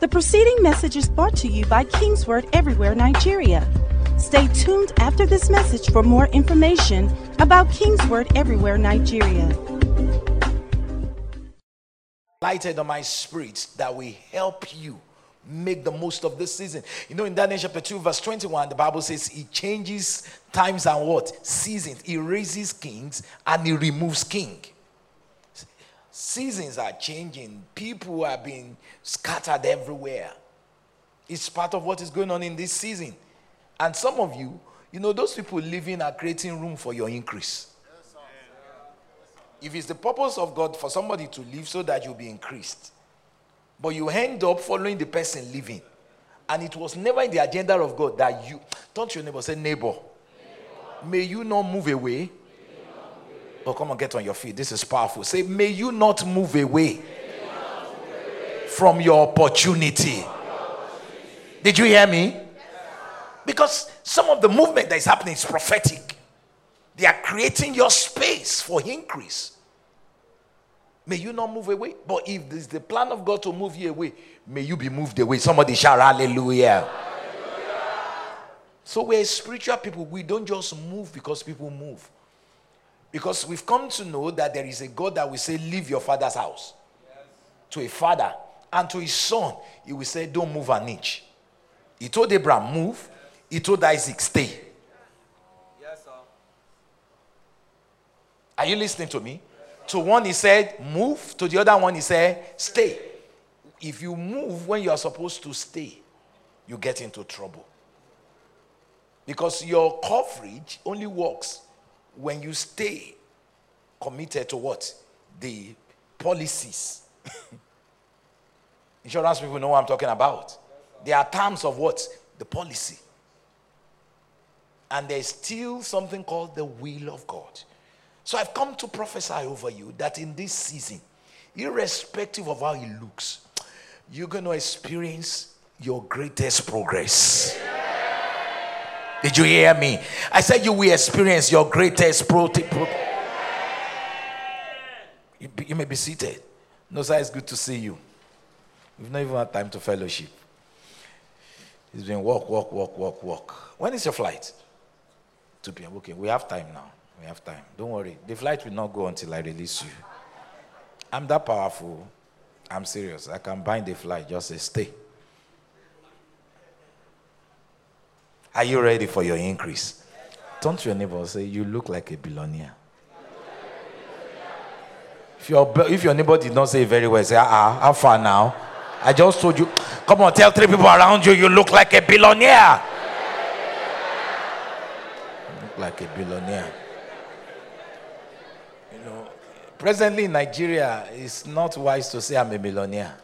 The preceding message is brought to you by Kingsword Everywhere Nigeria. Stay tuned after this message for more information about Kingsword Everywhere Nigeria. Lighted on my spirit that will help you make the most of this season. You know, in Daniel chapter 2, verse 21, the Bible says he changes times and what? Seasons. He raises kings and he removes king. Seasons are changing. People are being scattered everywhere. It's part of what is going on in this season. And some of you, you know, those people living are creating room for your increase. If it's the purpose of God for somebody to live so that you'll be increased, but you end up following the person living, and it was never in the agenda of God that you, don't your neighbor say, neighbor, neighbor. may you not move away Oh, come on, get on your feet. This is powerful. Say, may you not move away, from your opportunity. Did you hear me? Because some of the movement that is happening is prophetic. They are creating your space for increase. May you not move away. But if is the plan of God to move you away, may you be moved away. Somebody shout hallelujah. hallelujah. So we're spiritual people. We don't just move because people move. Because we've come to know that there is a God that will say, Leave your father's house. Yes. To a father. And to his son, he will say, Don't move an inch. He told Abraham, Move. He told Isaac, Stay. Yes, sir. Are you listening to me? Yes, to one, he said, Move. To the other one, he said, Stay. If you move when you are supposed to stay, you get into trouble. Because your coverage only works when you stay committed to what? The policies. Insurance people know what I'm talking about. There are terms of what? The policy. And there's still something called the will of God. So I've come to prophesy over you that in this season, irrespective of how it looks, you're going to experience your greatest progress. Did you hear me? I said you will experience your greatest pro. pro- you, you, may be seated. No, sir, it's good to see you. We've not even had time to fellowship. It's been walk, walk, walk, walk, walk. When is your flight? 2 p.m. Okay, we have time now. We have time. Don't worry. The flight will not go until I release you. I'm that powerful. I'm serious. I can bind the flight. Just say, stay. Are you ready for your increase? Turn to your neighbor and say, You look like a billionaire. If your, if your neighbor did not say very well, say, Ah, how far now? I just told you. Come on, tell three people around you, you look like a billionaire. Look like a billionaire. You know, presently in Nigeria, it's not wise to say I'm a millionaire.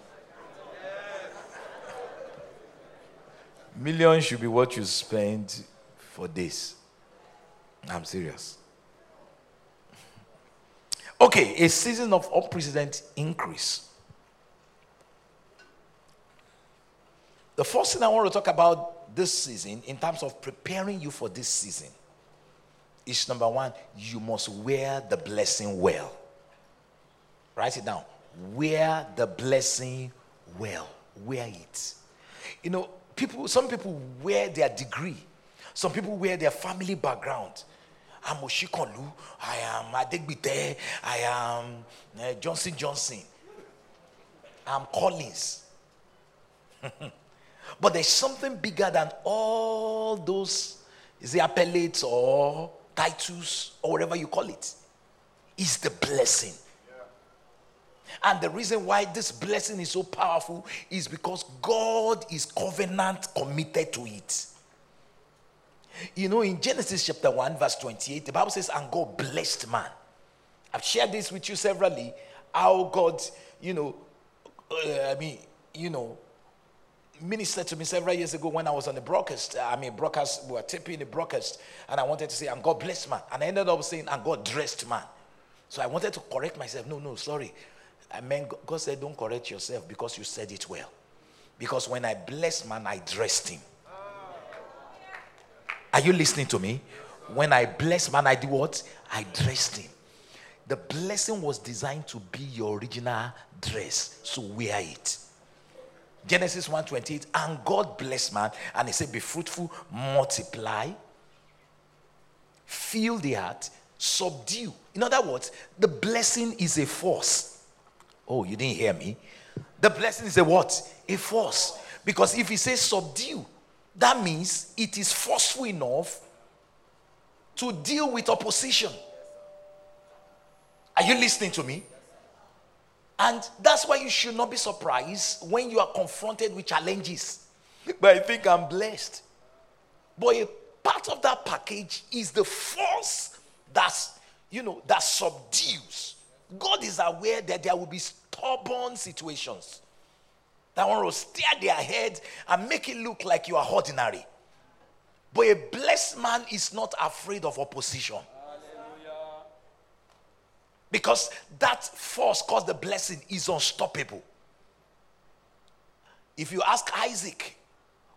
Millions should be what you spend for this. I'm serious. Okay, a season of unprecedented increase. The first thing I want to talk about this season, in terms of preparing you for this season, is number one, you must wear the blessing well. Write it down. Wear the blessing well. Wear it. You know, people, some people wear their degree, some people wear their family background. I'm Oshikonlu, I am Adegbite, I am uh, Johnson Johnson, I'm Collins. but there's something bigger than all those, is it appellates or titles or whatever you call it? Is the blessing. And the reason why this blessing is so powerful is because God is covenant committed to it. You know, in Genesis chapter 1, verse 28, the Bible says, And God blessed man. I've shared this with you severally how God, you know, uh, I mean, you know, ministered to me several years ago when I was on the broadcast. I mean, broadcast, we were taping the broadcast, and I wanted to say, and God blessed man. And I ended up saying, and God dressed man. So I wanted to correct myself. No, no, sorry. I mean, God said, don't correct yourself because you said it well. Because when I blessed man, I dressed him. Are you listening to me? When I bless man, I do what? I dressed him. The blessing was designed to be your original dress, so wear it. Genesis 1:28, and God blessed man, and he said, Be fruitful, multiply, fill the earth, subdue. In other words, the blessing is a force. Oh, you didn't hear me? The blessing is a what? A force. Because if he says subdue, that means it is forceful enough to deal with opposition. Are you listening to me? And that's why you should not be surprised when you are confronted with challenges. But I think I'm blessed. But a part of that package is the force that's, you know, that subdues. God is aware that there will be stubborn situations that want to steer their head and make it look like you are ordinary. But a blessed man is not afraid of opposition. Because that force caused the blessing is unstoppable. If you ask Isaac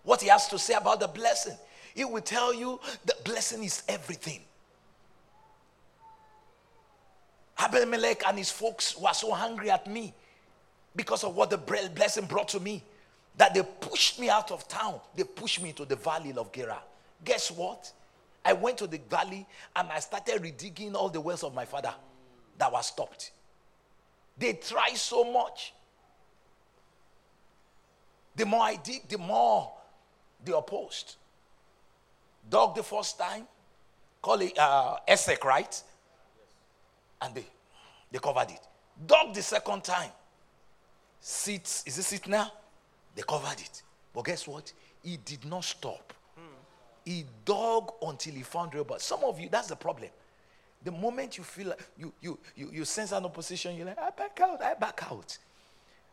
what he has to say about the blessing, he will tell you the blessing is everything. Abimelech and his folks were so hungry at me because of what the blessing brought to me that they pushed me out of town. They pushed me to the valley of Gerar. Guess what? I went to the valley and I started redigging all the wells of my father that was stopped. They tried so much. The more I dig, the more they opposed. Dug the first time, call it uh, Esek, right? And they, they covered it. Dug the second time. Seats, is this it now? They covered it. But guess what? He did not stop. He dug until he found. But some of you, that's the problem. The moment you feel like you, you, you, you sense an opposition, you're like, I back out, I back out.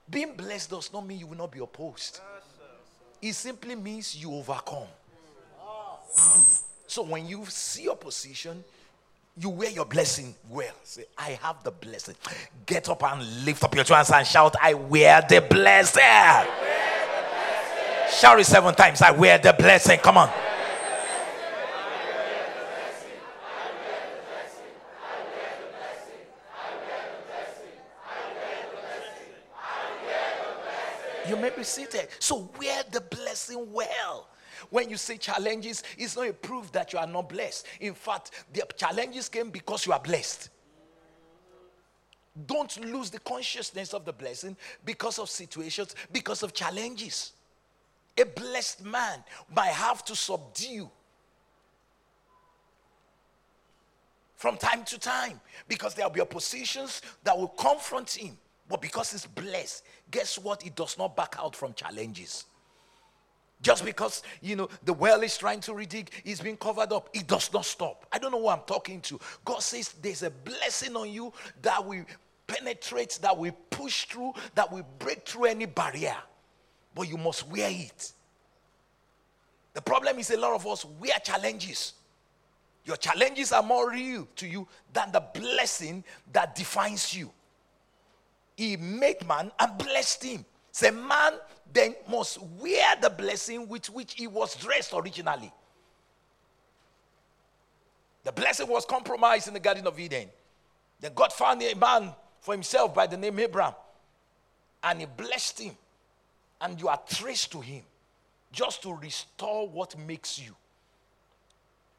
Being blessed does not mean you will not be opposed. It simply means you overcome. So when you see opposition, you wear your blessing well. Say, I have the blessing. Get up and lift up your hands and shout, I wear the blessing. Wear the blessing. Shout it seven times. I wear the blessing. Come on. You may be seated. So wear the blessing well. When you say challenges, it's not a proof that you are not blessed. In fact, the challenges came because you are blessed. Don't lose the consciousness of the blessing because of situations, because of challenges. A blessed man might have to subdue from time to time because there will be oppositions that will confront him. But because it's blessed, guess what? It does not back out from challenges. Just because, you know, the well is trying to redig, is being covered up, it does not stop. I don't know who I'm talking to. God says there's a blessing on you that will penetrate, that will push through, that will break through any barrier. But you must wear it. The problem is a lot of us wear challenges. Your challenges are more real to you than the blessing that defines you. He made man and blessed him. Say, man then must wear the blessing with which he was dressed originally. The blessing was compromised in the Garden of Eden. Then God found a man for himself by the name Abraham, and he blessed him. And you are traced to him just to restore what makes you.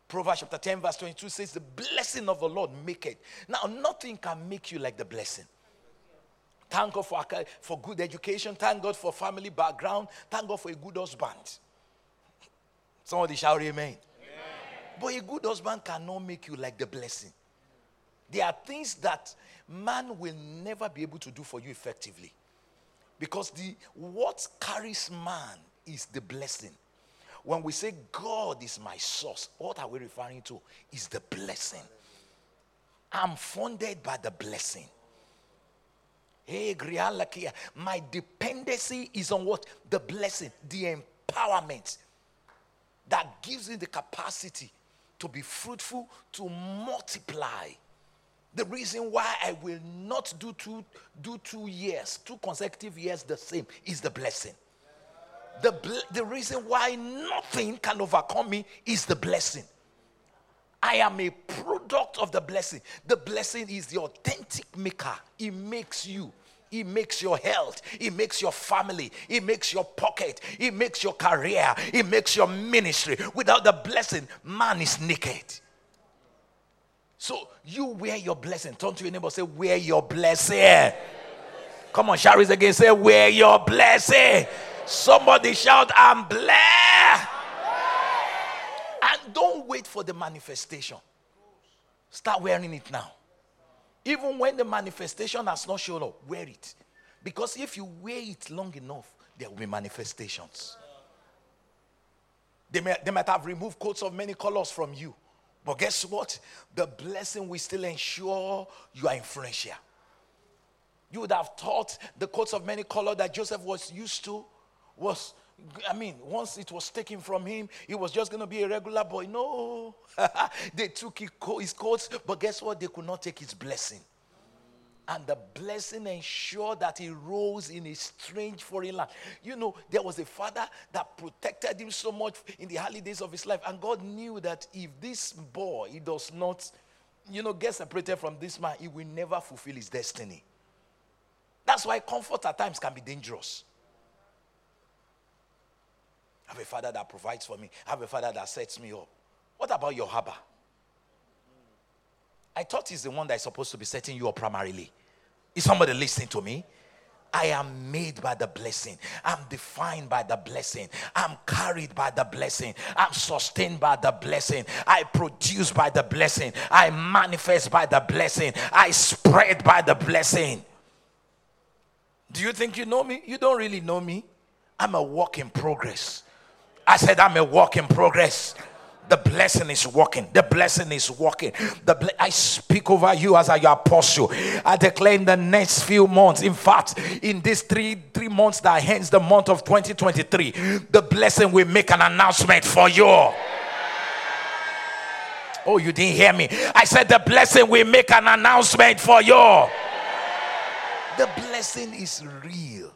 Proverbs chapter 10, verse 22 says, The blessing of the Lord make it. Now, nothing can make you like the blessing. Thank God for, for good education. Thank God for family background. Thank God for a good husband. Somebody shout amen. amen. But a good husband cannot make you like the blessing. There are things that man will never be able to do for you effectively. Because the what carries man is the blessing. When we say God is my source, what are we referring to? Is the blessing. I'm funded by the blessing. Hey. My dependency is on what? The blessing, the empowerment that gives me the capacity to be fruitful, to multiply. The reason why I will not do two, do two years, two consecutive years the same is the blessing. The, the reason why nothing can overcome me is the blessing. I am a product of the blessing. The blessing is the authentic maker, it makes you. It makes your health. It makes your family. It makes your pocket. It makes your career. It makes your ministry. Without the blessing, man is naked. So you wear your blessing. Turn to your neighbor, say, Wear your blessing. Come on, shout again. Say, Wear your blessing. Somebody shout, I'm blessed. Don't wait for the manifestation. Start wearing it now. Even when the manifestation has not shown up, wear it. Because if you wear it long enough, there will be manifestations. They, may, they might have removed coats of many colors from you. But guess what? The blessing will still ensure you are influential. You would have thought the coats of many colors that Joseph was used to was I mean, once it was taken from him, he was just going to be a regular boy. No. they took his coats, but guess what? They could not take his blessing. And the blessing ensured that he rose in a strange foreign land. You know, there was a father that protected him so much in the early days of his life. And God knew that if this boy he does not, you know, get separated from this man, he will never fulfill his destiny. That's why comfort at times can be dangerous. I have a father that provides for me. I have a father that sets me up. What about your harbor? I thought he's the one that is supposed to be setting you up primarily. Is somebody listening to me? I am made by the blessing. I'm defined by the blessing. I'm carried by the blessing. I'm sustained by the blessing. I produce by the blessing. I manifest by the blessing. I spread by the blessing. Do you think you know me? You don't really know me. I'm a work in progress. I said, I'm a work in progress. The blessing is working. The blessing is working. The ble- I speak over you as I apostle. I declare in the next few months, in fact, in these three three months that ends the month of 2023, the blessing will make an announcement for you. Oh, you didn't hear me. I said the blessing will make an announcement for you. The blessing is real.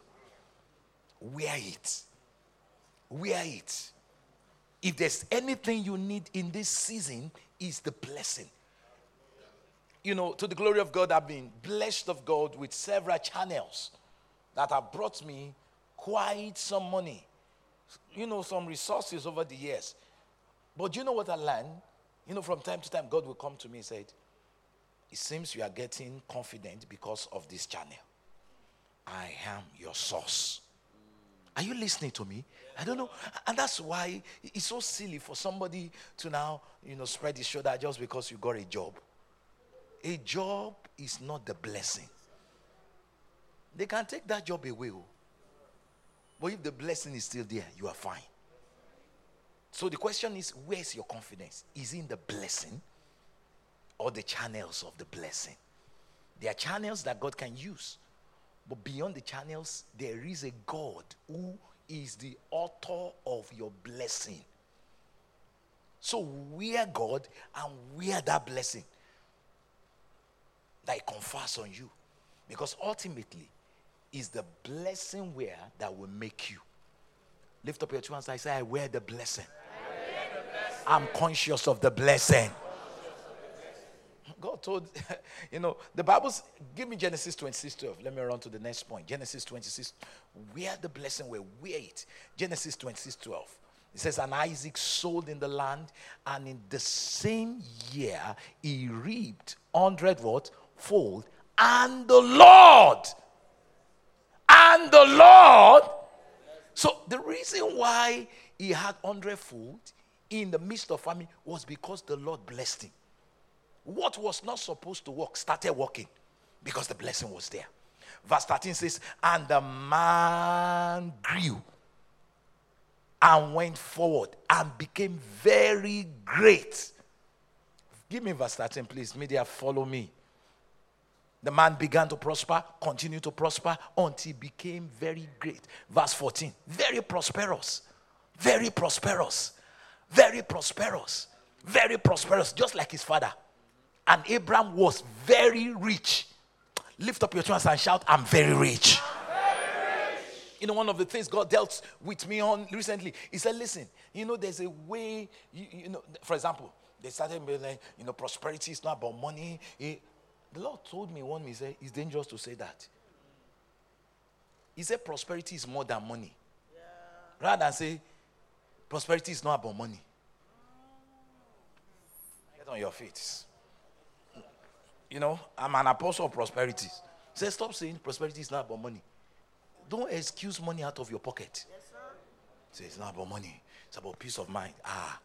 Wear it. Wear it. If there's anything you need in this season, is the blessing. You know, to the glory of God, I've been blessed of God with several channels that have brought me quite some money. You know, some resources over the years. But you know what I learned? You know, from time to time, God will come to me and say, It seems you are getting confident because of this channel. I am your source. Are you listening to me? I don't know. And that's why it's so silly for somebody to now, you know, spread his shoulder just because you got a job. A job is not the blessing. They can take that job away. Oh. But if the blessing is still there, you are fine. So the question is where's your confidence? Is in the blessing or the channels of the blessing? There are channels that God can use. But beyond the channels, there is a God who is the author of your blessing. So wear God and wear that blessing that He confers on you. Because ultimately, is the blessing where that will make you. Lift up your two hands. I say, I wear. Wear the blessing. I'm conscious of the blessing. God told, you know, the Bible's, give me Genesis 26 12. Let me run to the next point. Genesis 26, where the blessing were, where it. Genesis 26 12. It says, And Isaac sold in the land, and in the same year he reaped hundred what? Fold. And the Lord, and the Lord. So the reason why he had hundredfold in the midst of famine was because the Lord blessed him. What was not supposed to work started working because the blessing was there. Verse 13 says, And the man grew and went forward and became very great. Give me verse 13, please. Media, follow me. The man began to prosper, continued to prosper until he became very great. Verse 14, very prosperous, very prosperous, very prosperous, very prosperous, just like his father. And Abraham was very rich. Lift up your hands and shout, I'm very rich. You know, one of the things God dealt with me on recently, He said, Listen, you know, there's a way, you, you know, for example, they started being like, you know, prosperity is not about money. He, the Lord told me one, He said, It's dangerous to say that. He said prosperity is more than money. Yeah. Rather than say prosperity is not about money. Get on your feet. You know, I'm an apostle of prosperity. Say, stop saying prosperity is not about money. Don't excuse money out of your pocket. Yes, Say, it's not about money, it's about peace of mind. Ah.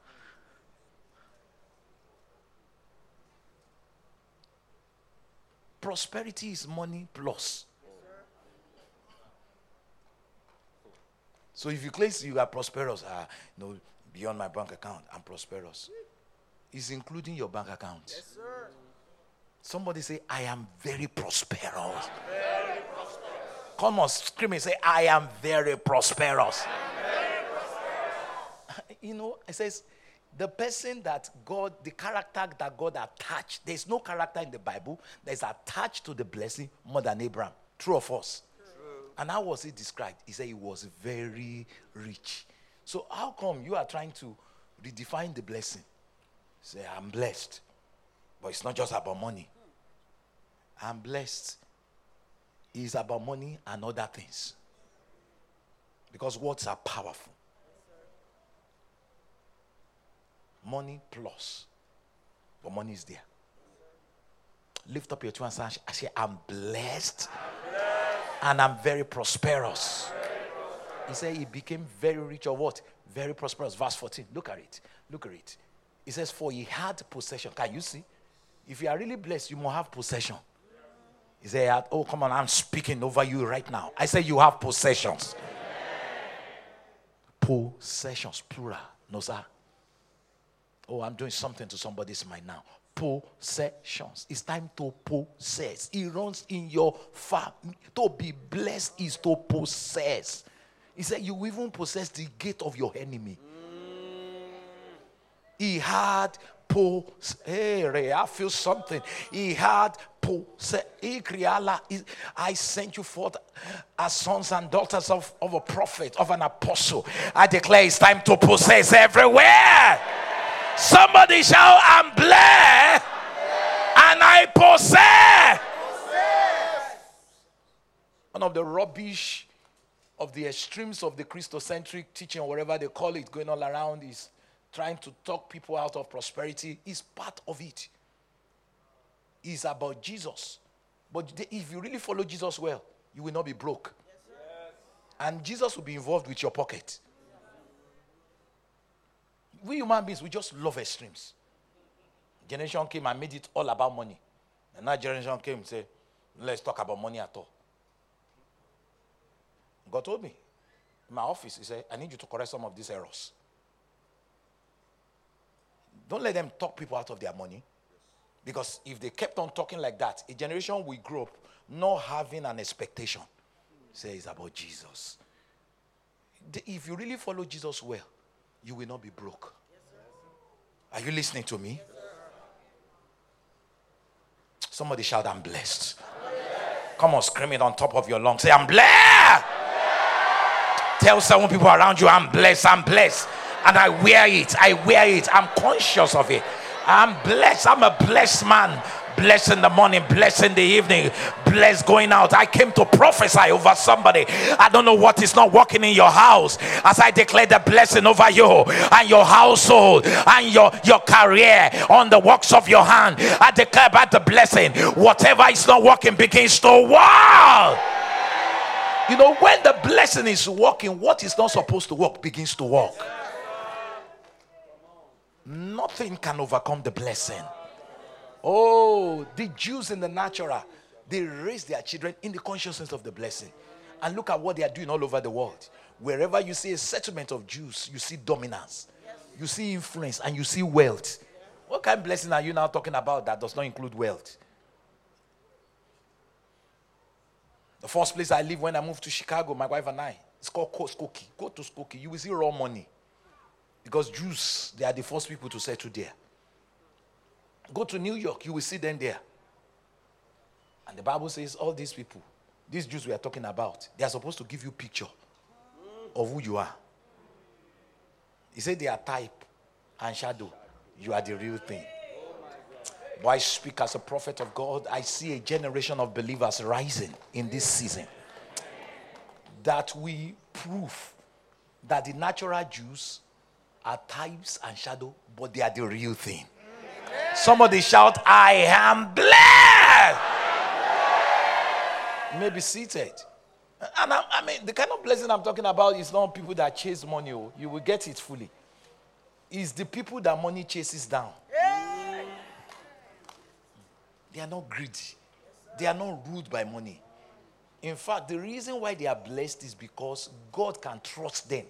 Prosperity is money plus. So if you claim you are prosperous, ah, no, beyond my bank account, I'm prosperous. It's including your bank account. Yes, sir. Somebody say, I am very prosperous. Very prosperous. Come on, scream and say, I am very prosperous. Very prosperous. you know, it says, the person that God, the character that God attached, there's no character in the Bible that is attached to the blessing more than Abraham. True or false? And how was he described? He said he was very rich. So how come you are trying to redefine the blessing? Say, I'm blessed. But it's not just about money. I'm blessed. It's about money and other things. Because words are powerful. Money plus. But money is there. Lift up your two hands and say, I'm blessed. I'm blessed and I'm very prosperous. He said he became very rich or what? Very prosperous. Verse 14. Look at it. Look at it. He says, For he had possession. Can you see? If you are really blessed, you must have possession. He said, Oh, come on, I'm speaking over you right now. I say, You have possessions. Possessions, plural. No, sir. Oh, I'm doing something to somebody's mind now possessions. It's time to possess. It runs in your family. To be blessed is to possess. He said, You even possess the gate of your enemy. He had. Hey, I feel something. He had possess. I sent you forth as sons and daughters of, of a prophet, of an apostle. I declare it's time to possess everywhere. Somebody shout, I'm blessed and I possess. One of the rubbish of the extremes of the Christocentric teaching, or whatever they call it, going all around is trying to talk people out of prosperity is part of it. It's about Jesus. But if you really follow Jesus well, you will not be broke. Yes, and Jesus will be involved with your pocket we human beings, we just love extremes. Generation came and made it all about money. And now generation came and said, let's talk about money at all. God told me, in my office, he said, I need you to correct some of these errors. Don't let them talk people out of their money. Because if they kept on talking like that, a generation will grow up not having an expectation. Say it's about Jesus. If you really follow Jesus well, you will not be broke. Are you listening to me? Somebody shout, I'm blessed. Come on, scream it on top of your lungs. Say, I'm blessed. Tell seven people around you, I'm blessed, I'm blessed. And I wear it, I wear it. I'm conscious of it. I'm blessed. I'm a blessed man blessed in the morning, blessed in the evening, blessed going out. I came to prophesy over somebody. I don't know what is not working in your house as I declare the blessing over you and your household and your, your career on the works of your hand. I declare about the blessing. Whatever is not working begins to work. You know, when the blessing is working, what is not supposed to work begins to work. Nothing can overcome the blessing. Oh, the Jews in the natural, they raise their children in the consciousness of the blessing. And look at what they are doing all over the world. Wherever you see a settlement of Jews, you see dominance, you see influence, and you see wealth. What kind of blessing are you now talking about that does not include wealth? The first place I live when I moved to Chicago, my wife and I, it's called Skokie. Go to Skokie, you will see raw money. Because Jews, they are the first people to settle there. Go to New York, you will see them there. And the Bible says all these people, these Jews we are talking about, they are supposed to give you picture of who you are. He said they are type and shadow. You are the real thing. But I speak as a prophet of God. I see a generation of believers rising in this season. that we prove that the natural Jews are types and shadow, but they are the real thing. Somebody shout, I am blessed. May be seated. And I, I, mean, the kind of blessing I'm talking about is not people that chase money. Oh. You will get it fully. It's the people that money chases down. They are not greedy. They are not ruled by money. In fact, the reason why they are blessed is because God can trust them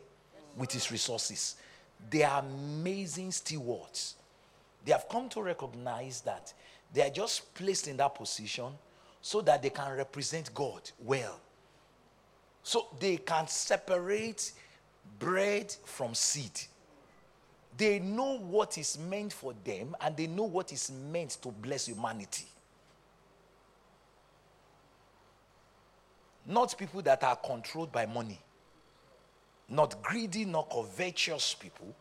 with his resources. They are amazing stewards. They have come to recognize that they are just placed in that position so that they can represent God well. So they can separate bread from seed. They know what is meant for them and they know what is meant to bless humanity. Not people that are controlled by money. Not greedy, not covetous people.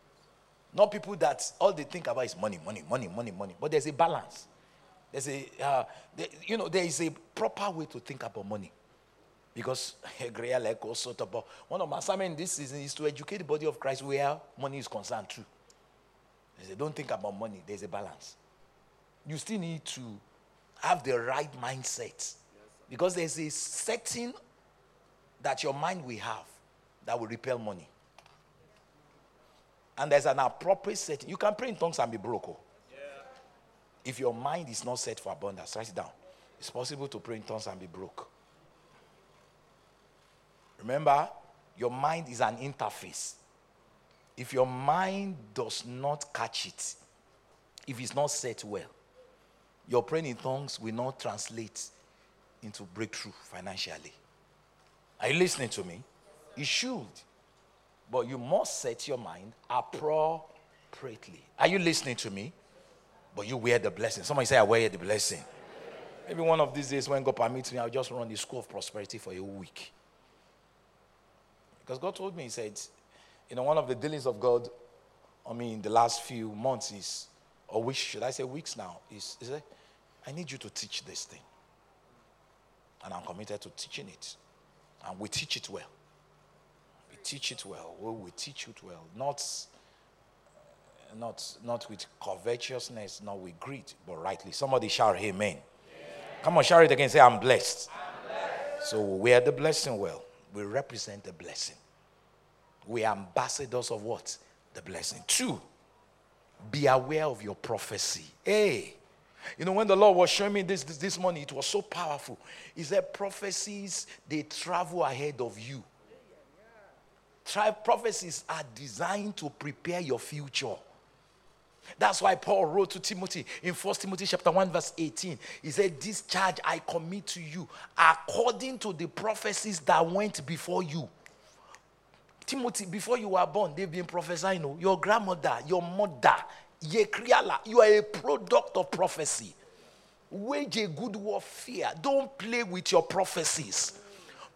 Not people that all they think about is money, money, money, money, money. But there's a balance. There's a, uh, there, you know, there is a proper way to think about money. Because Greer like also talk. one of my assignments this season is to educate the body of Christ where money is concerned too. They say, don't think about money, there's a balance. You still need to have the right mindset. Because there's a setting that your mind will have that will repel money. And there's an appropriate setting. You can pray in tongues and be broke. Oh. Yeah. If your mind is not set for abundance, write it down. It's possible to pray in tongues and be broke. Remember, your mind is an interface. If your mind does not catch it, if it's not set well, your praying in tongues will not translate into breakthrough financially. Are you listening to me? You should. But you must set your mind appropriately. Are you listening to me? But you wear the blessing. Somebody say, I wear the blessing. Maybe one of these days when God permits me, I'll just run the school of prosperity for a week. Because God told me, He said, you know, one of the dealings of God I mean, the last few months is, or weeks, should I say weeks now, is, is that I need you to teach this thing. And I'm committed to teaching it. And we teach it well. Teach it well. We, we teach it well. Not, not, not with covetousness, not with greed, but rightly. Somebody shout amen. amen. Come on, shout it again. Say, I'm blessed. I'm blessed. So we are the blessing well. We represent the blessing. We are ambassadors of what? The blessing. Two, be aware of your prophecy. Hey, you know, when the Lord was showing me this, this, this morning, it was so powerful. He said, prophecies, they travel ahead of you. Tri- prophecies are designed to prepare your future. That's why Paul wrote to Timothy in 1 Timothy chapter 1, verse 18. He said, This charge I commit to you according to the prophecies that went before you. Timothy, before you were born, they've been prophesying. You know, your grandmother, your mother, you are a product of prophecy. Wage a good warfare. Don't play with your prophecies.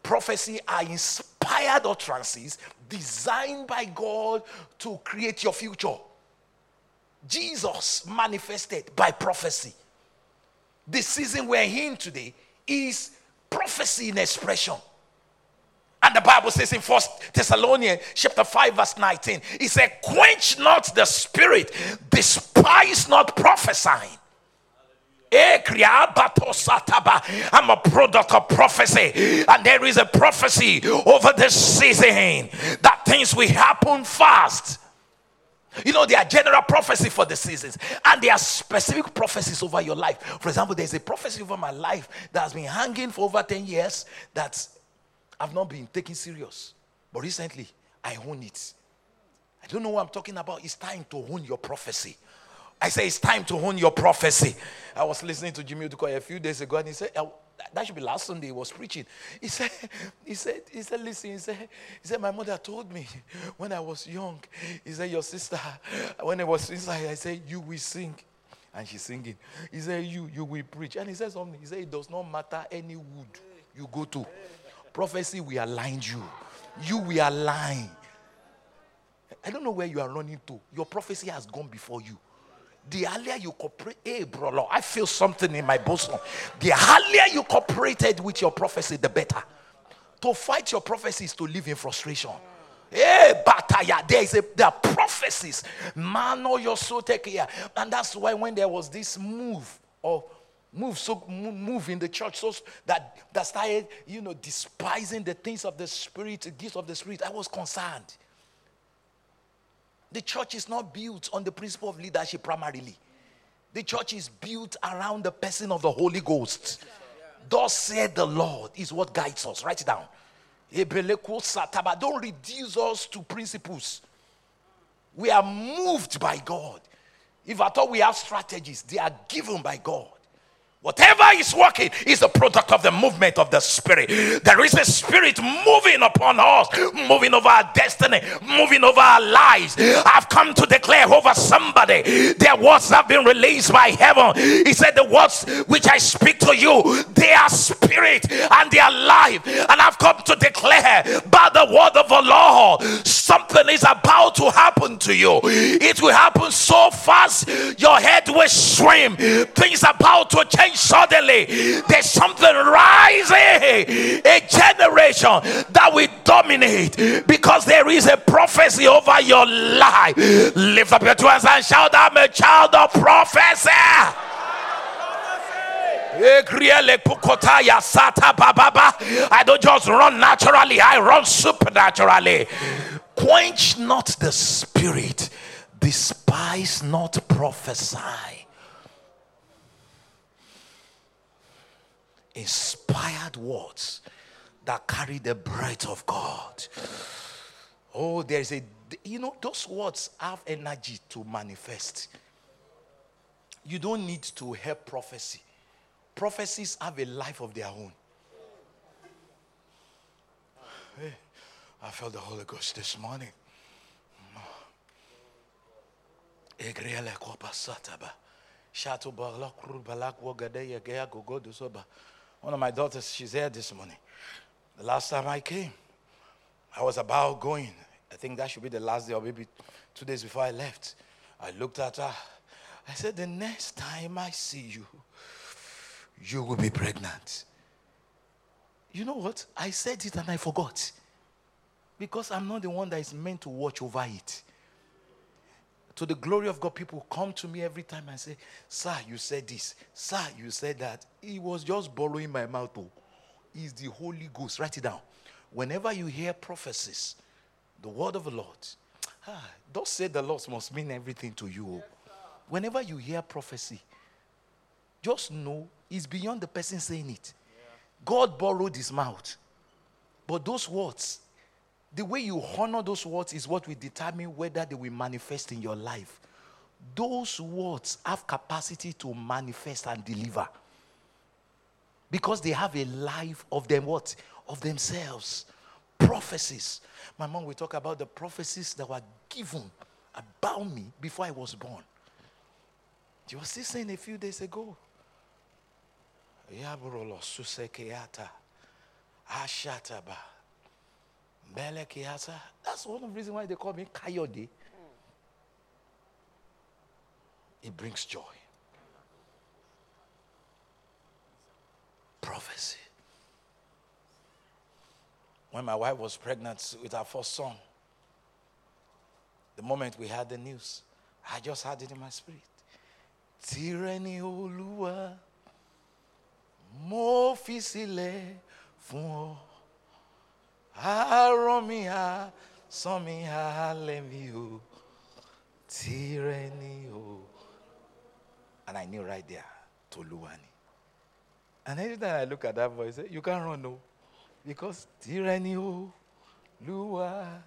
Prophecy are inspired utterances designed by God to create your future. Jesus manifested by prophecy. The season we're in today is prophecy in expression. And the Bible says in First Thessalonians chapter 5, verse 19, it said, Quench not the spirit, despise not prophesying. I'm a product of prophecy, and there is a prophecy over this season that things will happen fast. You know, there are general prophecy for the seasons, and there are specific prophecies over your life. For example, there's a prophecy over my life that has been hanging for over 10 years that I've not been taken serious. But recently, I own it. I don't know what I'm talking about. It's time to own your prophecy. I say it's time to hone your prophecy. I was listening to Jimmy Odukoya a few days ago, and he said, that should be last Sunday he was preaching. He said, he said, he said, listen, he said, he said, my mother told me when I was young, he said, your sister, when I was inside, I said, you will sing. And she's singing. He said, you, you will preach. And he said something. He said, it does not matter any wood you go to. Prophecy will align you. You will align. I don't know where you are running to. Your prophecy has gone before you. The earlier you cooperate, hey, bro, I feel something in my bosom. The earlier you cooperated with your prophecy, the better. To fight your prophecy is to live in frustration. Hey, bataya, there is a there are prophecies. Man, oh, you're so take care. And that's why when there was this move or move so move in the church so that that started you know despising the things of the spirit the gifts of the spirit i was concerned the church is not built on the principle of leadership primarily. The church is built around the person of the holy ghost. Thus said the lord is what guides us. Write it down. Don't reduce us to principles. We are moved by god. If at all we have strategies they are given by god Whatever is working is a product of the movement of the Spirit. There is a Spirit moving upon us, moving over our destiny, moving over our lives. I've come to declare over somebody their words have been released by heaven. He said, The words which I speak to you, they are spirit and they are life. And I've come to declare by the word of the Lord, something is about to happen to you. It will happen so fast, your head will swim. Things are about to change suddenly there's something rising, a generation that will dominate because there is a prophecy over your life. Lift up your two hands and shout, I'm a child of prophecy. I don't just run naturally, I run supernaturally. Quench not the spirit, despise not prophesy. Inspired words that carry the breath of God. Oh, there's a, you know, those words have energy to manifest. You don't need to help prophecy. Prophecies have a life of their own. Hey, I felt the Holy Ghost this morning. One of my daughters, she's here this morning. The last time I came, I was about going. I think that should be the last day, or maybe two days before I left. I looked at her. I said, The next time I see you, you will be pregnant. You know what? I said it and I forgot. Because I'm not the one that is meant to watch over it to the glory of God, people come to me every time and say, Sir, you said this. Sir, you said that. He was just borrowing my mouth. Oh. He's the Holy Ghost. Write it down. Whenever you hear prophecies, the word of the Lord, ah, don't say the Lord must mean everything to you. Oh. Whenever you hear prophecy, just know it's beyond the person saying it. God borrowed his mouth. But those words, the way you honor those words is what will determine whether they will manifest in your life. Those words have capacity to manifest and deliver. Because they have a life of them what? Of themselves. Prophecies. My mom will talk about the prophecies that were given about me before I was born. She was still saying a few days ago. Ashataba. That's one of the reasons why they call me Kayode. It brings joy. Prophecy. When my wife was pregnant with our first son, the moment we had the news, I just had it in my spirit. Tireni Olúwa, mo fi sílẹ̀ fún ọ. Àrán mi ha, sán o. And I knew right there, Toluwani. And every time I look at that voice, eh, you can't run no. Because tìrẹ o, Lúwa.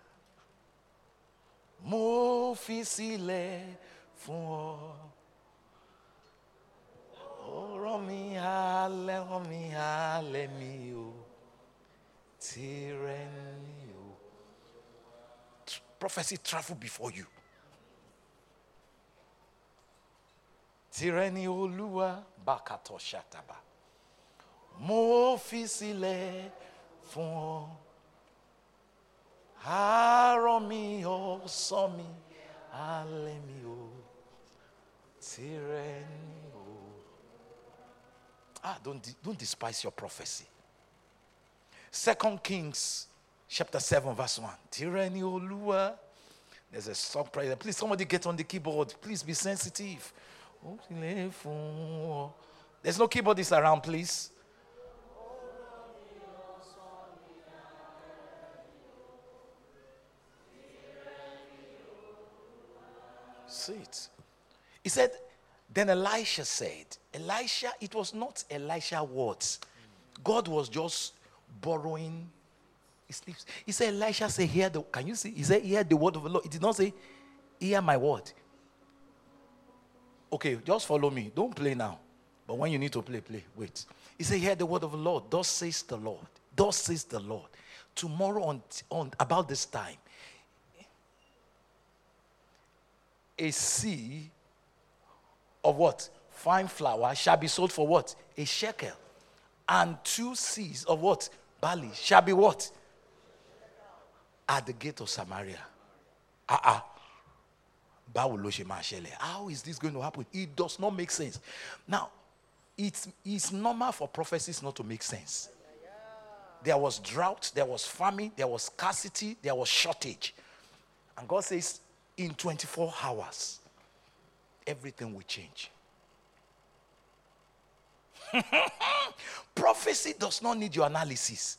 Mo fi sílẹ̀ fún lẹ́mi o. Prophecy travel before you. Tireni Olúwa bakato shataba. Mo fi fún ọ. Àárọ̀ mi ọ̀sán o. Tireni o. Ah, don't, don't despise your prophecy. Second Kings chapter 7, verse 1. Tireni Olua. There's a song prayer. Please, somebody get on the keyboard. Please be sensitive. There's no keyboardist around, please. See it. He said, then Elisha said, Elisha, it was not Elisha words. God was just borrowing his lips. He said, Elisha said, hear the, can you see? He said, hear the word of the Lord. He did not say, hear my word. Okay, just follow me. Don't play now. But when you need to play, play. Wait. He said, hear the word of the Lord. Thus says the Lord. Thus says the Lord. Tomorrow on, on about this time, a seah of what? Fine flour shall be sold for what? A shekel. And two seahs of what? Barley shall be what? At the gate of Samaria. Ah uh-uh. How is this going to happen? It does not make sense. Now, it's, it's normal for prophecies not to make sense. There was drought, there was famine, there was scarcity, there was shortage. And God says, in 24 hours, everything will change. Prophecy does not need your analysis.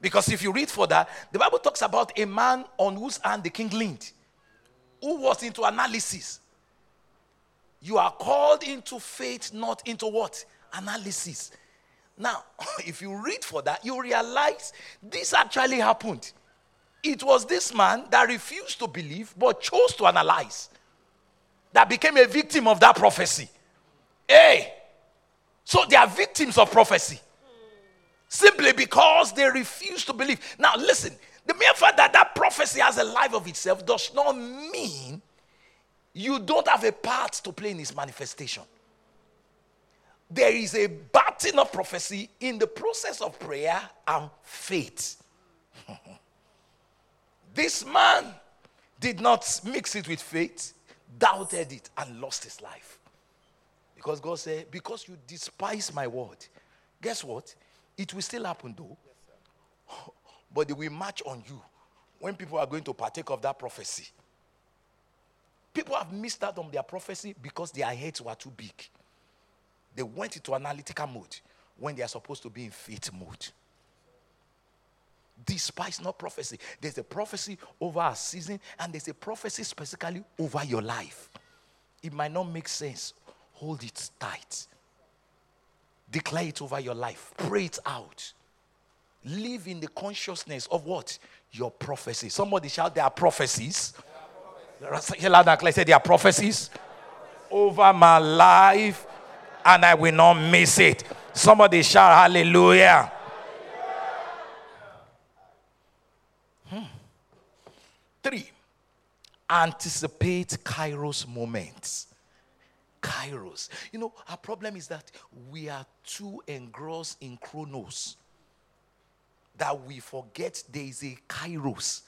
Because if you read further, the Bible talks about a man on whose hand the king leaned, who was into analysis. You are called into faith, not into what? Analysis. Now, if you read for that, you realize this actually happened. It was this man that refused to believe but chose to analyze that became a victim of that prophecy. Hey! So they are victims of prophecy. Simply because they refuse to believe. Now, listen, the mere fact that that prophecy has a life of itself does not mean you don't have a part to play in its manifestation. There is a batting of prophecy in the process of prayer and faith. This man did not mix it with faith, doubted it, and lost his life. Because God said, Because you despise my word, guess what? It will still happen though. Yes, but they will march on you when people are going to partake of that prophecy. People have missed out on their prophecy because their heads were too big. They went into analytical mode when they are supposed to be in faith mode despise not prophecy. There's a prophecy over a season, and there's a prophecy specifically over your life. It might not make sense. Hold it tight. Declare it over your life. Pray it out. Live in the consciousness of what? Your prophecy. Somebody shout, There are prophecies. Loud and clear. Say, There are prophecies over my life, and I will not miss it. Somebody shout, Hallelujah. Hmm. Three, anticipate Kairos moments. Kairos. You know, our problem is that we are too engrossed in Chronos that we forget there is a Kairos.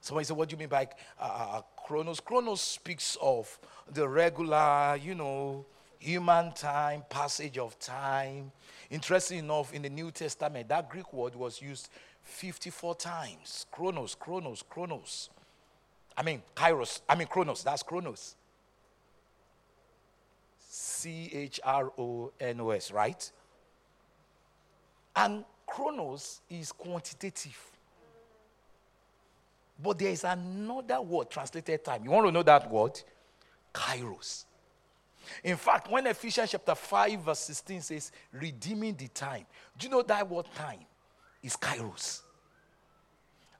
Somebody said, What do you mean by uh, uh, uh, Chronos? Chronos speaks of the regular, you know, human time, passage of time. Interesting enough, in the New Testament, that Greek word was used 54 times. Chronos, Chronos, Chronos. I mean, Kairos. I mean, Chronos. That's Chronos. C H R O N O S, right? And Chronos is quantitative. But there is another word translated time. You want to know that word? Kairos. In fact, when Ephesians chapter 5, verse 16 says, redeeming the time, do you know that word time is Kairos?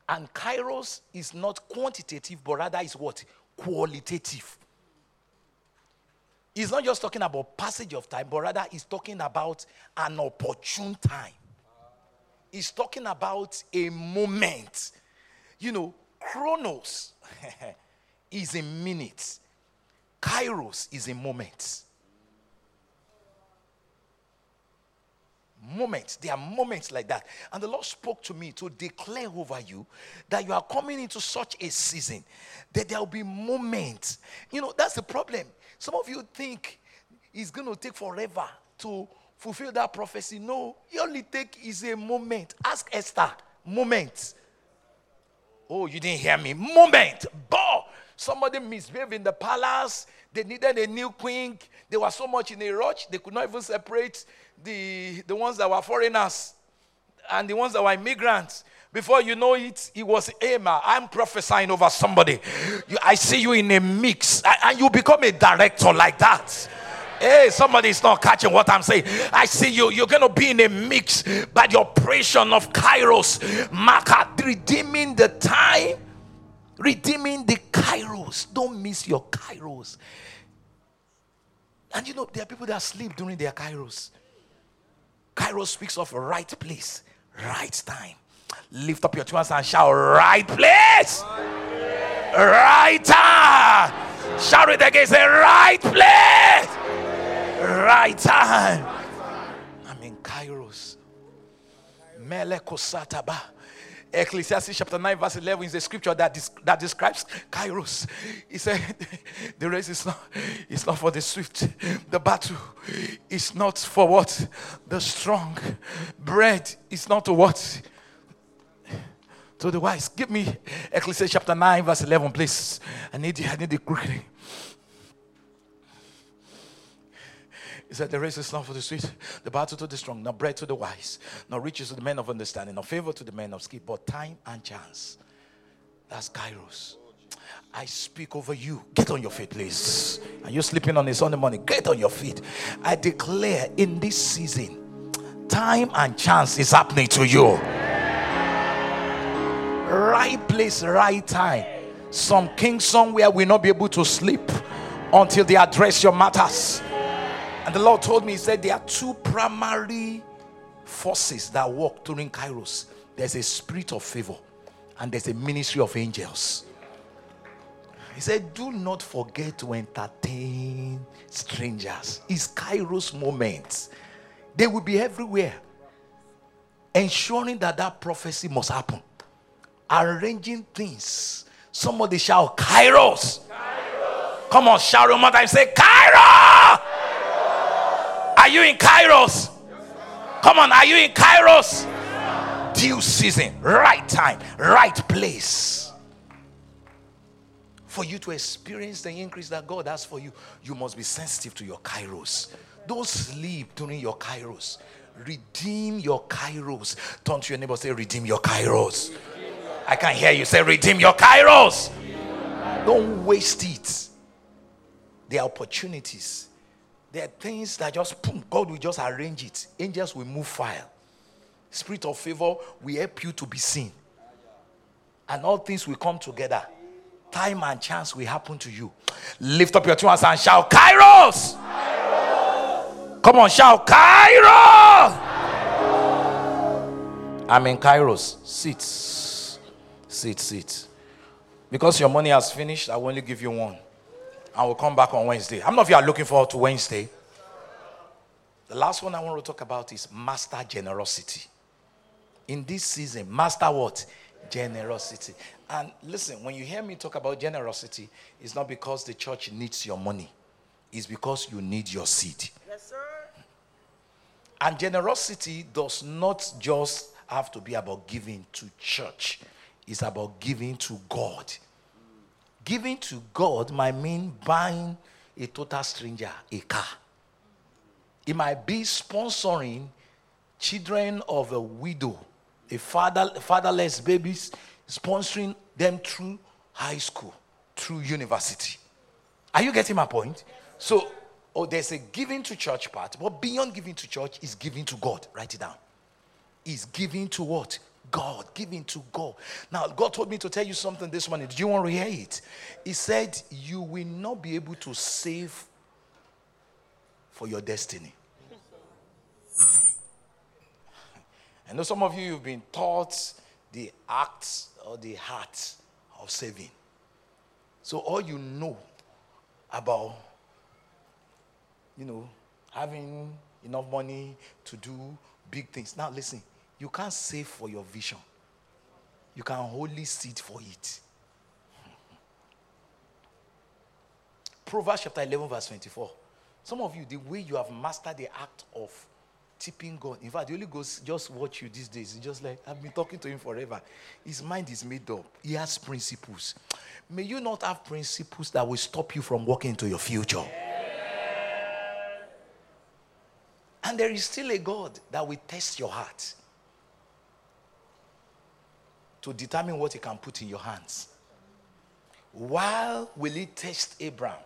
And kairos is not quantitative, but rather is what? Qualitative. He's not just talking about passage of time, but rather he's talking about an opportune time. He's talking about a moment. You know, chronos is a minute. Kairos is a moment. moments. There are moments like that. And the Lord spoke to me to declare over you that you are coming into such a season that there will be moments. You know, that's the problem. Some of you think it's going to take forever to fulfill that prophecy. No, it only take is a moment. Ask Esther. Moment. Oh, you didn't hear me. Moment. Bow. Somebody misbehaved in the palace. They needed a new queen. They were so much in a rush, they could not even separate the, the ones that were foreigners and the ones that were immigrants. Before you know it, it was Emma. I'm prophesying over somebody. You, I see you in a mix, and you become a director like that. Hey, somebody is not catching what I'm saying. I see you. You're going to be in a mix by the operation of Kairos, Maka, redeeming the time, redeeming the Kairos. Don't miss your Kairos. And you know, there are people that sleep during their Kairos. Kairos speaks of right place, right time. Lift up your two hands and shout, right place, right time. Shout it again, say, right place, right time. I'm in Kairos. Melekosataba. Ecclesiastes chapter 9, verse 11 is a scripture that, that describes Kairos. He said, The race is not, it's not for the swift, the battle is not for what? The strong. Bread is not what? To the wise. Give me Ecclesiastes chapter 9, verse 11, please. I need, you. I need the quickly. He said, The race is not for the sweet, the battle to the strong, nor bread to the wise, nor riches to the men of understanding, nor favor to the men of skill, but time and chance. That's Kairos. I speak over you. Get on your feet, please. Are you sleeping on a Sunday morning? Get on your feet. I declare in this season, time and chance is happening to you. Right place, right time. Some king somewhere will not be able to sleep until they address your matters. And the Lord told me, He said, there are two primary forces that work during Kairos there's a spirit of favor, and there's a ministry of angels. He said, Do not forget to entertain strangers. It's Kairos moments. They will be everywhere, ensuring that that prophecy must happen, arranging things. Somebody shout, Kairos. Kairos. Come on, shout one more time. Say, Kairos. Are you in Kairos? Come on, are you in Kairos? Due season, right time, right place. For you to experience the increase that God has for you, you must be sensitive to your Kairos. Don't sleep during your Kairos. Redeem your Kairos. Turn to your neighbor, say, Redeem your Kairos. I can't hear you say, Redeem your Kairos. Don't waste it. The opportunities there are things that just, boom, God will just arrange it. Angels will move file. Spirit of favor will help you to be seen. And all things will come together. Time and chance will happen to you. Lift up your two hands and shout, Kairos! Kairos! Come on, shout, Kairos! Kairos! I'm in Kairos. Sit. Sit, sit. Because your money has finished, I will only give you one and we'll come back on Wednesday. How many of you are looking forward to Wednesday? The last one I want to talk about is master generosity. In this season, master what? Generosity. And listen, when you hear me talk about generosity, it's not because the church needs your money, it's because you need your seed. Yes, sir. And generosity does not just have to be about giving to church, it's about giving to God. Giving to God might mean buying a total stranger a car. It might be sponsoring children of a widow, a father, fatherless babies, sponsoring them through high school, through university. Are you getting my point? So, oh, there's a giving to church part, but beyond giving to church is giving to God. Write it down. Is giving to what? God, giving to God. Now, God told me to tell you something this morning. Do you want to hear it? He said, You will not be able to save for your destiny. I know some of you have been taught the act or the heart of saving. So all you know about, you know, having enough money to do big things. Now listen, you can't save for your vision. You can only seed for it. Proverbs chapter 11, verse 24. Some of you, the way you have mastered the act of tipping God. In fact, the Holy Ghost just watch you these days. It's just like I've been talking to him forever. His mind is made up. He has principles. May you not have principles that will stop you from walking into your future. And there is still a God that will test your heart to determine what he can put in your hands. While will he test Abraham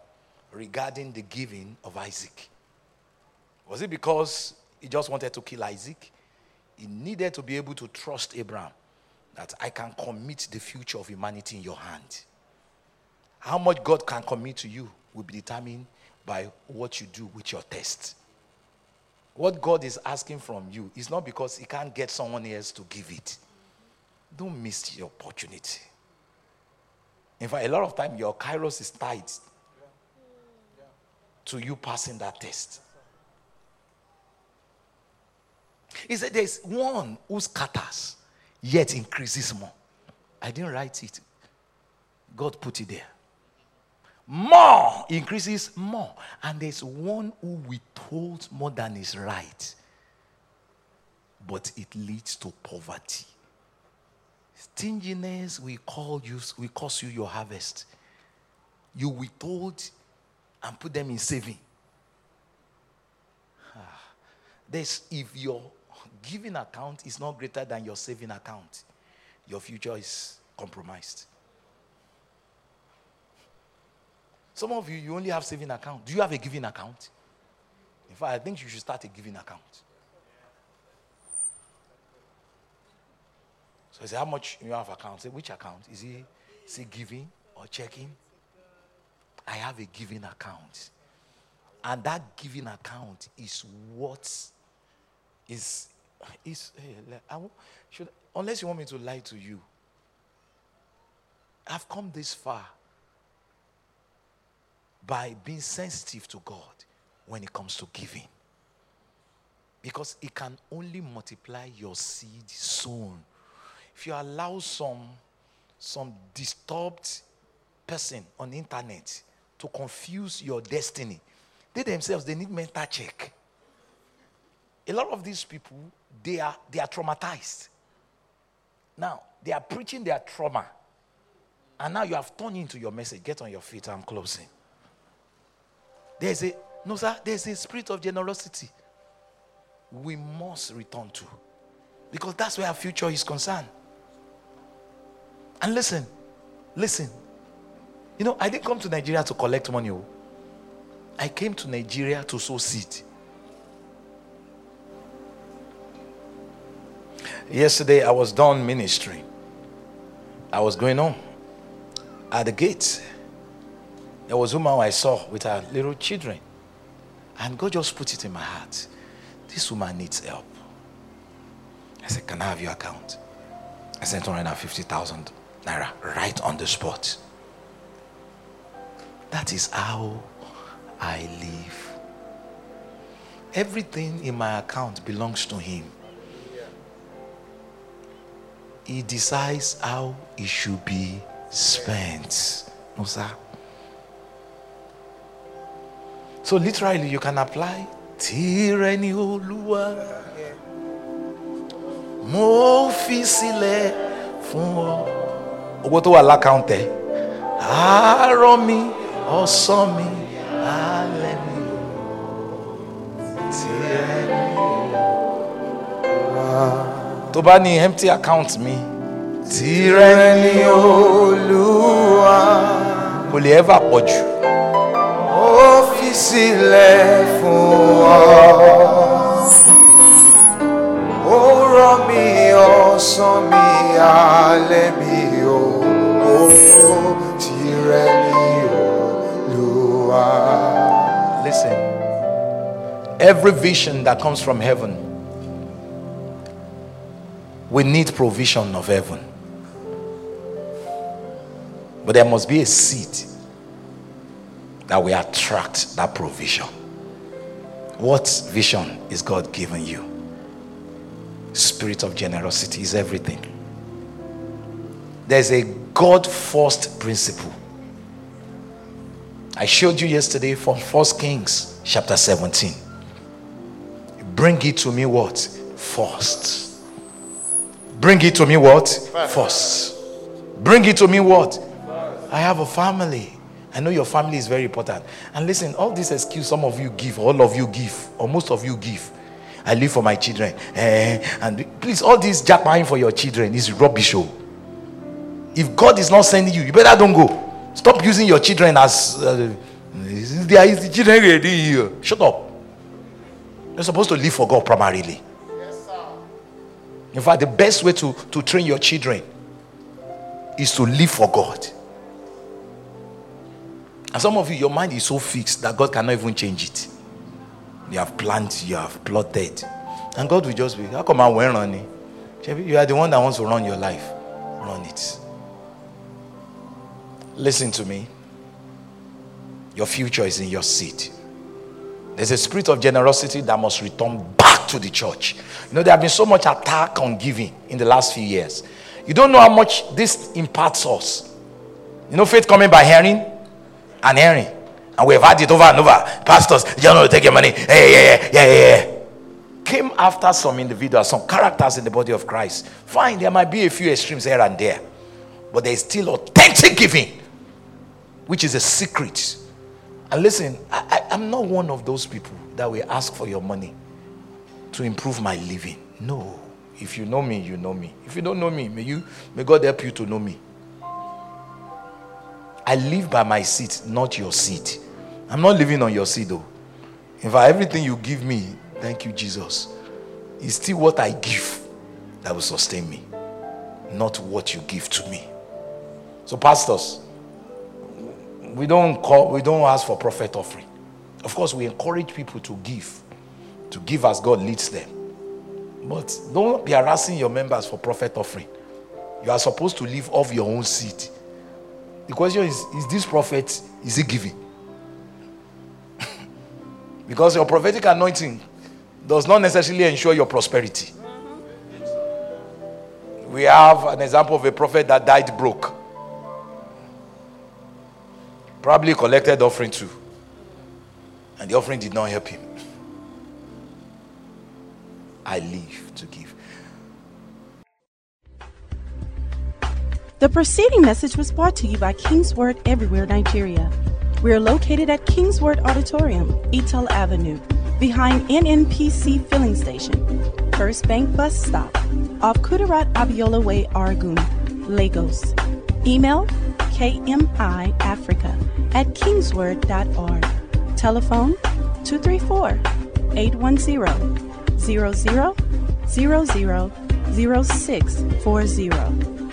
regarding the giving of Isaac? Was it because he just wanted to kill Isaac? He needed to be able to trust Abraham that I can commit the future of humanity in your hand. How much God can commit to you will be determined by what you do with your test. What God is asking from you is not because He can't get someone else to give it. Don't miss your opportunity. In fact, a lot of time your kairos is tied to you passing that test. He said there's one who scatters, yet increases more. I didn't write it. God put it there. More increases more. And there's one who withholds more than is right. But it leads to poverty. Stinginess will call you, will cost you your harvest. You withhold and put them in saving. Ah. This, if your giving account is not greater than your saving account, your future is compromised. Some of you, you only have saving account. Do you have a giving account? In fact, I think you should start a giving account. So I say, how much you have account? Which account? Is he, is he giving or checking? I have a giving account. And that giving account is what is, is I, should, unless you want me to lie to you, I've come this far by being sensitive to God when it comes to giving. Because it can only multiply your seed sown. If you allow some, some disturbed person on the internet to confuse your destiny, they themselves they need mental check. A lot of these people, they are they are traumatized. Now, they are preaching their trauma. And now you have turned into your message. Get on your feet, I'm closing. There's a no, sir, there's a spirit of generosity we must return to. Because that's where our future is concerned. And listen, listen. You know, I didn't come to Nigeria to collect money. Oh. I came to Nigeria to sow seed. Yesterday, I was done ministry. I was going home. At the gate, there was a woman I saw with her little children. And God just put it in my heart. This woman needs help. I said, Can I have your account? I sent 250,000 naira right on the spot. That is how I live. Everything in my account belongs to Him. He decides how it should be spent. No, sir. So literally you can apply ni Olúwa mo fi fún ọ. Owó tó wà lákàntẹ̀ àárọ̀ mi ọ̀sán mi alẹ́ mi tìrẹ ni Olúwa. Tó bá ní empty account mi tìrẹ ni Olúwa kò lè ever pọ̀ jù. ó fi sílẹ̀ fún ọ. Ó rọ̀ mí ọ̀sán mi alẹ́ mi Listen, every vision that comes from heaven, we need provision of heaven. But there must be a seed that will attract that provision. What vision is God giving you? Spirit of generosity is everything. There's a God first principle. I showed you yesterday from First Kings chapter 17. Bring it to me what? First. Bring it to me what? First. Bring it to me what? I have a family. I know your family is very important. And listen, all this excuse some of you give, all of you give, or most of you give. I live for my children. Eh, and please, all this jackpine for your children is rubbish. Oh. If God is not sending you, you better don't go. Stop using your children as uh, they are the children ready here. Shut up. You're supposed to live for God primarily. In fact, the best way to, to train your children is to live for God. And some of you, your mind is so fixed that God cannot even change it. You have planned, you have plotted. And God will just be, how come I went running? You are the one that wants to run your life. Run it. Listen to me. Your future is in your seat. There's a spirit of generosity that must return back to the church. You know, there have been so much attack on giving in the last few years. You don't know how much this imparts us. You know, faith coming by hearing and hearing. And we've had it over and over. Pastors, you don't know, take your money. Hey, yeah, yeah, yeah, yeah. Came after some individuals, some characters in the body of Christ. Fine, there might be a few extremes here and there. But there is still authentic giving, which is a secret and listen, I, am not one of those people that will ask for your money to improve my living. No. If you know me, you know me. If you don't know me, may you may God help you to know me. I live by my seat, not your seat. I'm not living on your seat though. In fact, everything you give me, thank you, Jesus, is still what I give that will sustain me, not what you give to me. So, pastors, we don't call we don't ask for prophet offering. Of course we encourage people to give to give as god leads them. But don't be harassing your members for prophet offering. You are supposed to live off your own seat the question is is this prophet is he giving? Because your prophetic anointing does not necessarily ensure your prosperity. Mm-hmm. We have an example of a prophet that died broke Probably collected offering too. And the offering did not help him. I live to give. The preceding message was brought to you by King's Word Everywhere Nigeria. We are located at King's Word Auditorium, Etel Avenue, behind NNPC Filling Station, First Bank Bus Stop, off Kudirat Abiola Way, Oregun, Lagos. Email kmiafrica at kingsword.org. Telephone 234 810 0000 0640.